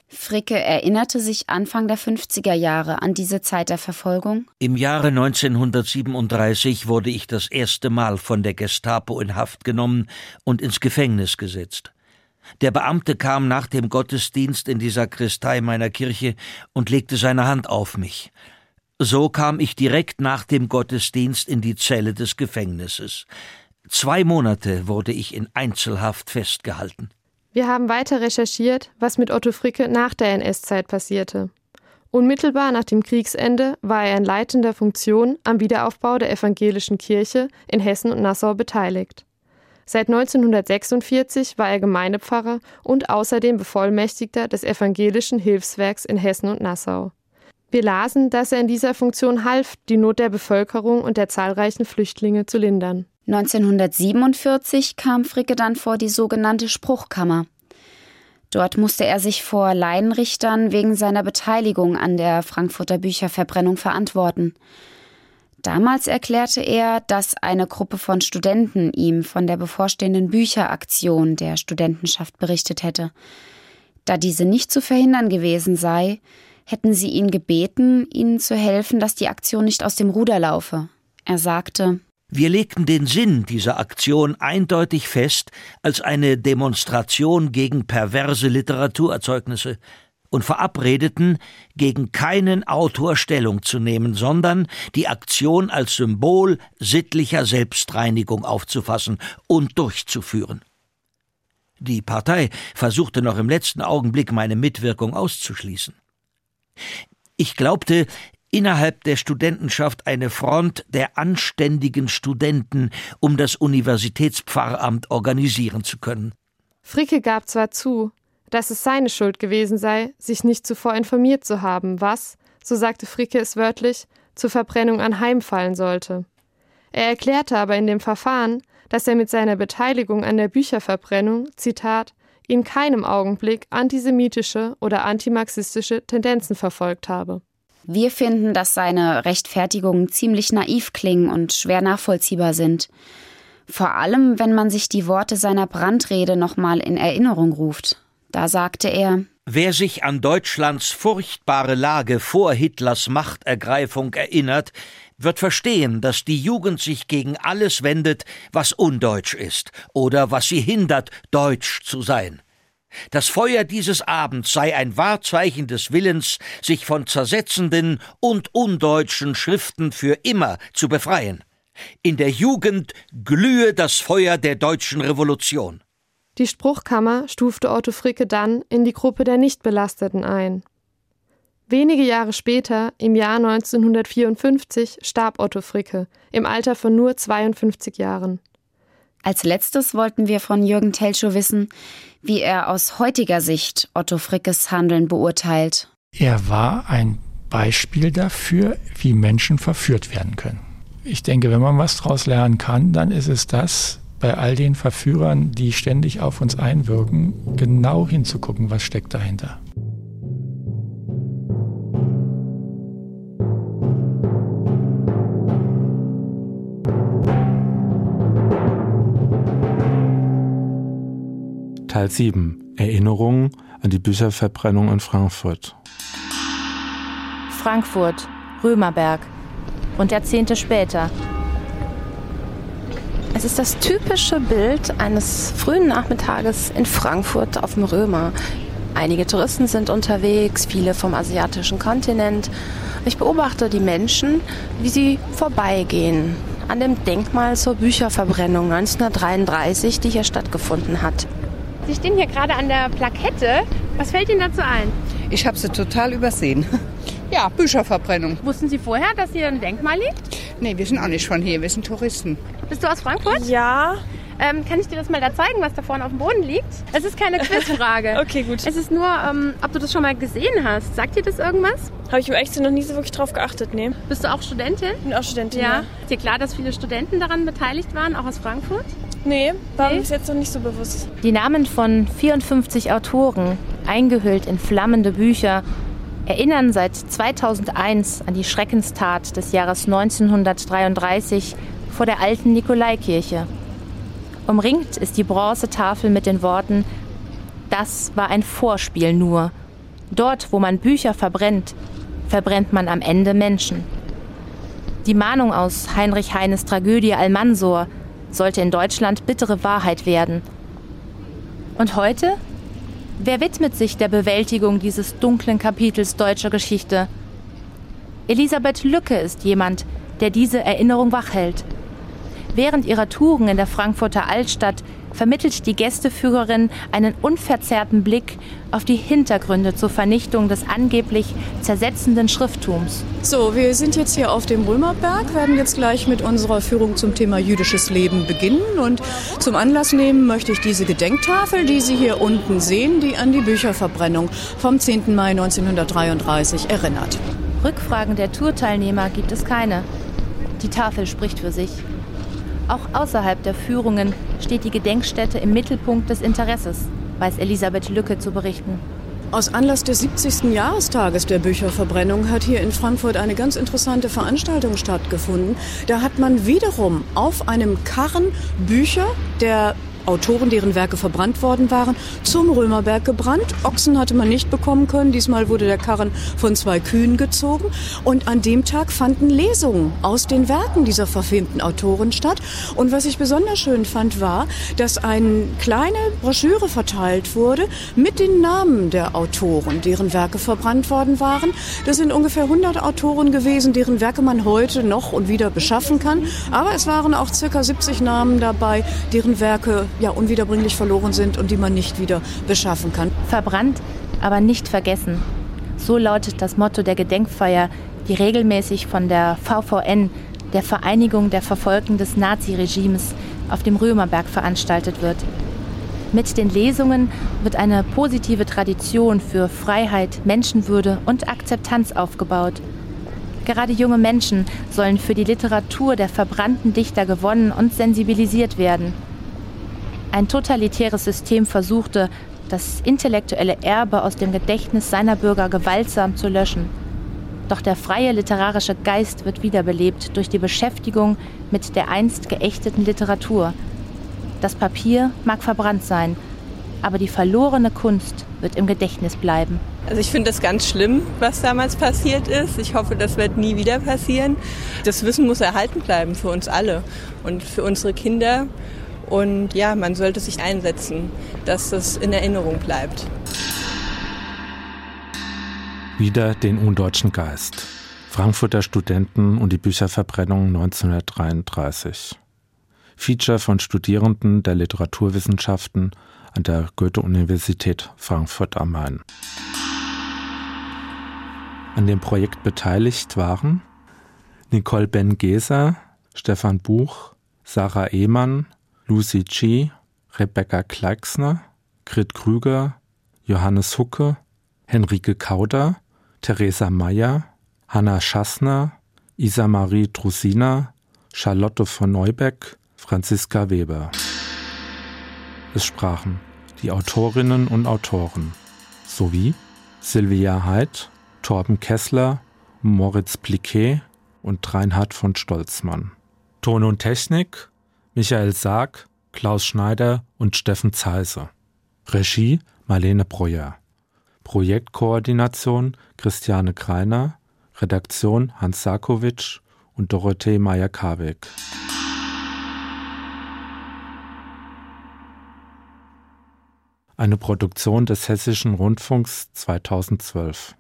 Fricke erinnerte sich Anfang der 50er Jahre an diese Zeit der Verfolgung. Im Jahre 1937 wurde ich das erste Mal von der Gestapo in Haft genommen und ins Gefängnis gesetzt. Der Beamte kam nach dem Gottesdienst in die Sakristei meiner Kirche und legte seine Hand auf mich. So kam ich direkt nach dem Gottesdienst in die Zelle des Gefängnisses. Zwei Monate wurde ich in Einzelhaft festgehalten. Wir haben weiter recherchiert, was mit Otto Fricke nach der NS-Zeit passierte. Unmittelbar nach dem Kriegsende war er in leitender Funktion am Wiederaufbau der evangelischen Kirche in Hessen und Nassau beteiligt. Seit 1946 war er Gemeindepfarrer und außerdem Bevollmächtigter des evangelischen Hilfswerks in Hessen und Nassau. Wir lasen, dass er in dieser Funktion half, die Not der Bevölkerung und der zahlreichen Flüchtlinge zu lindern. 1947 kam Fricke dann vor die sogenannte Spruchkammer. Dort musste er sich vor Laienrichtern wegen seiner Beteiligung an der Frankfurter Bücherverbrennung verantworten. Damals erklärte er, dass eine Gruppe von Studenten ihm von der bevorstehenden Bücheraktion der Studentenschaft berichtet hätte. Da diese nicht zu verhindern gewesen sei, hätten sie ihn gebeten, ihnen zu helfen, dass die Aktion nicht aus dem Ruder laufe. Er sagte Wir legten den Sinn dieser Aktion eindeutig fest als eine Demonstration gegen perverse Literaturerzeugnisse und verabredeten, gegen keinen Autor Stellung zu nehmen, sondern die Aktion als Symbol sittlicher Selbstreinigung aufzufassen und durchzuführen. Die Partei versuchte noch im letzten Augenblick meine Mitwirkung auszuschließen. Ich glaubte, innerhalb der Studentenschaft eine Front der anständigen Studenten um das Universitätspfarramt organisieren zu können. Fricke gab zwar zu, dass es seine Schuld gewesen sei, sich nicht zuvor informiert zu haben, was, so sagte Fricke es wörtlich, zur Verbrennung anheimfallen sollte. Er erklärte aber in dem Verfahren, dass er mit seiner Beteiligung an der Bücherverbrennung, Zitat, in keinem Augenblick antisemitische oder antimarxistische Tendenzen verfolgt habe. Wir finden, dass seine Rechtfertigungen ziemlich naiv klingen und schwer nachvollziehbar sind. Vor allem, wenn man sich die Worte seiner Brandrede nochmal in Erinnerung ruft. Da sagte er Wer sich an Deutschlands furchtbare Lage vor Hitlers Machtergreifung erinnert, wird verstehen, dass die Jugend sich gegen alles wendet, was undeutsch ist oder was sie hindert, deutsch zu sein. Das Feuer dieses Abends sei ein Wahrzeichen des Willens, sich von zersetzenden und undeutschen Schriften für immer zu befreien. In der Jugend glühe das Feuer der deutschen Revolution. Die Spruchkammer stufte Otto Fricke dann in die Gruppe der Nichtbelasteten ein. Wenige Jahre später, im Jahr 1954, starb Otto Fricke im Alter von nur 52 Jahren. Als letztes wollten wir von Jürgen Telschow wissen, wie er aus heutiger Sicht Otto Frickes Handeln beurteilt. Er war ein Beispiel dafür, wie Menschen verführt werden können. Ich denke, wenn man was daraus lernen kann, dann ist es das, bei all den Verführern, die ständig auf uns einwirken, genau hinzugucken, was steckt dahinter. Teil 7 Erinnerungen an die Bücherverbrennung in Frankfurt. Frankfurt, Römerberg und Jahrzehnte später. Es ist das typische Bild eines frühen Nachmittages in Frankfurt auf dem Römer. Einige Touristen sind unterwegs, viele vom asiatischen Kontinent. Ich beobachte die Menschen, wie sie vorbeigehen an dem Denkmal zur Bücherverbrennung 1933, die hier stattgefunden hat. Sie stehen hier gerade an der Plakette. Was fällt Ihnen dazu ein? Ich habe sie total übersehen. Ja, Bücherverbrennung. Wussten Sie vorher, dass hier ein Denkmal liegt? Nee, wir sind auch nicht von hier, wir sind Touristen. Bist du aus Frankfurt? Ja. Ähm, kann ich dir das mal da zeigen, was da vorne auf dem Boden liegt? Es ist keine Quizfrage. okay, gut. Es ist nur, ähm, ob du das schon mal gesehen hast. Sagt dir das irgendwas? Habe ich im Echtsein noch nie so wirklich drauf geachtet, nee. Bist du auch Studentin? Bin auch Studentin, ja. ja. Ist dir klar, dass viele Studenten daran beteiligt waren, auch aus Frankfurt? Nee, war Nee? mir bis jetzt noch nicht so bewusst. Die Namen von 54 Autoren, eingehüllt in flammende Bücher, erinnern seit 2001 an die Schreckenstat des Jahres 1933 vor der alten Nikolaikirche. Umringt ist die Bronzetafel mit den Worten Das war ein Vorspiel nur. Dort, wo man Bücher verbrennt, verbrennt man am Ende Menschen. Die Mahnung aus Heinrich Heines Tragödie Almansor sollte in Deutschland bittere Wahrheit werden. Und heute? Wer widmet sich der Bewältigung dieses dunklen Kapitels deutscher Geschichte? Elisabeth Lücke ist jemand, der diese Erinnerung wachhält. Während ihrer Touren in der Frankfurter Altstadt vermittelt die Gästeführerin einen unverzerrten Blick auf die Hintergründe zur Vernichtung des angeblich zersetzenden Schrifttums. So, wir sind jetzt hier auf dem Römerberg, werden jetzt gleich mit unserer Führung zum Thema jüdisches Leben beginnen und zum Anlass nehmen möchte ich diese Gedenktafel, die Sie hier unten sehen, die an die Bücherverbrennung vom 10. Mai 1933 erinnert. Rückfragen der Tourteilnehmer gibt es keine. Die Tafel spricht für sich. Auch außerhalb der Führungen steht die Gedenkstätte im Mittelpunkt des Interesses, weiß Elisabeth Lücke zu berichten. Aus Anlass des 70. Jahrestages der Bücherverbrennung hat hier in Frankfurt eine ganz interessante Veranstaltung stattgefunden. Da hat man wiederum auf einem Karren Bücher der Autoren, deren Werke verbrannt worden waren, zum Römerberg gebrannt. Ochsen hatte man nicht bekommen können. Diesmal wurde der Karren von zwei Kühen gezogen. Und an dem Tag fanden Lesungen aus den Werken dieser verfilmten Autoren statt. Und was ich besonders schön fand, war, dass eine kleine Broschüre verteilt wurde mit den Namen der Autoren, deren Werke verbrannt worden waren. Das sind ungefähr 100 Autoren gewesen, deren Werke man heute noch und wieder beschaffen kann. Aber es waren auch circa 70 Namen dabei, deren Werke ja unwiederbringlich verloren sind und die man nicht wieder beschaffen kann. Verbrannt, aber nicht vergessen. So lautet das Motto der Gedenkfeier, die regelmäßig von der VVN, der Vereinigung der Verfolgten des Naziregimes, auf dem Römerberg veranstaltet wird. Mit den Lesungen wird eine positive Tradition für Freiheit, Menschenwürde und Akzeptanz aufgebaut. Gerade junge Menschen sollen für die Literatur der verbrannten Dichter gewonnen und sensibilisiert werden. Ein totalitäres System versuchte, das intellektuelle Erbe aus dem Gedächtnis seiner Bürger gewaltsam zu löschen. Doch der freie literarische Geist wird wiederbelebt durch die Beschäftigung mit der einst geächteten Literatur. Das Papier mag verbrannt sein, aber die verlorene Kunst wird im Gedächtnis bleiben. Also ich finde das ganz schlimm, was damals passiert ist. Ich hoffe, das wird nie wieder passieren. Das Wissen muss erhalten bleiben für uns alle und für unsere Kinder. Und ja, man sollte sich einsetzen, dass das in Erinnerung bleibt. Wieder den undeutschen Geist. Frankfurter Studenten und die Bücherverbrennung 1933. Feature von Studierenden der Literaturwissenschaften an der Goethe-Universität Frankfurt am Main. An dem Projekt beteiligt waren Nicole Ben-Geser, Stefan Buch, Sarah Ehmann, Lucy Chi, Rebecca Kleixner, Grit Krüger, Johannes Hucke, Henrike Kauder, Theresa Meyer, Hanna Schassner, Isa-Marie Drusina, Charlotte von Neubeck, Franziska Weber. Es sprachen die Autorinnen und Autoren sowie Sylvia Heid, Torben Kessler, Moritz Pliquet und Reinhard von Stolzmann. Ton und Technik Michael Sarg, Klaus Schneider und Steffen Zeise. Regie Marlene Breuer. Projektkoordination Christiane Kreiner. Redaktion Hans Sarkowitsch und Dorothee Meyer-Karbeck. Eine Produktion des Hessischen Rundfunks 2012.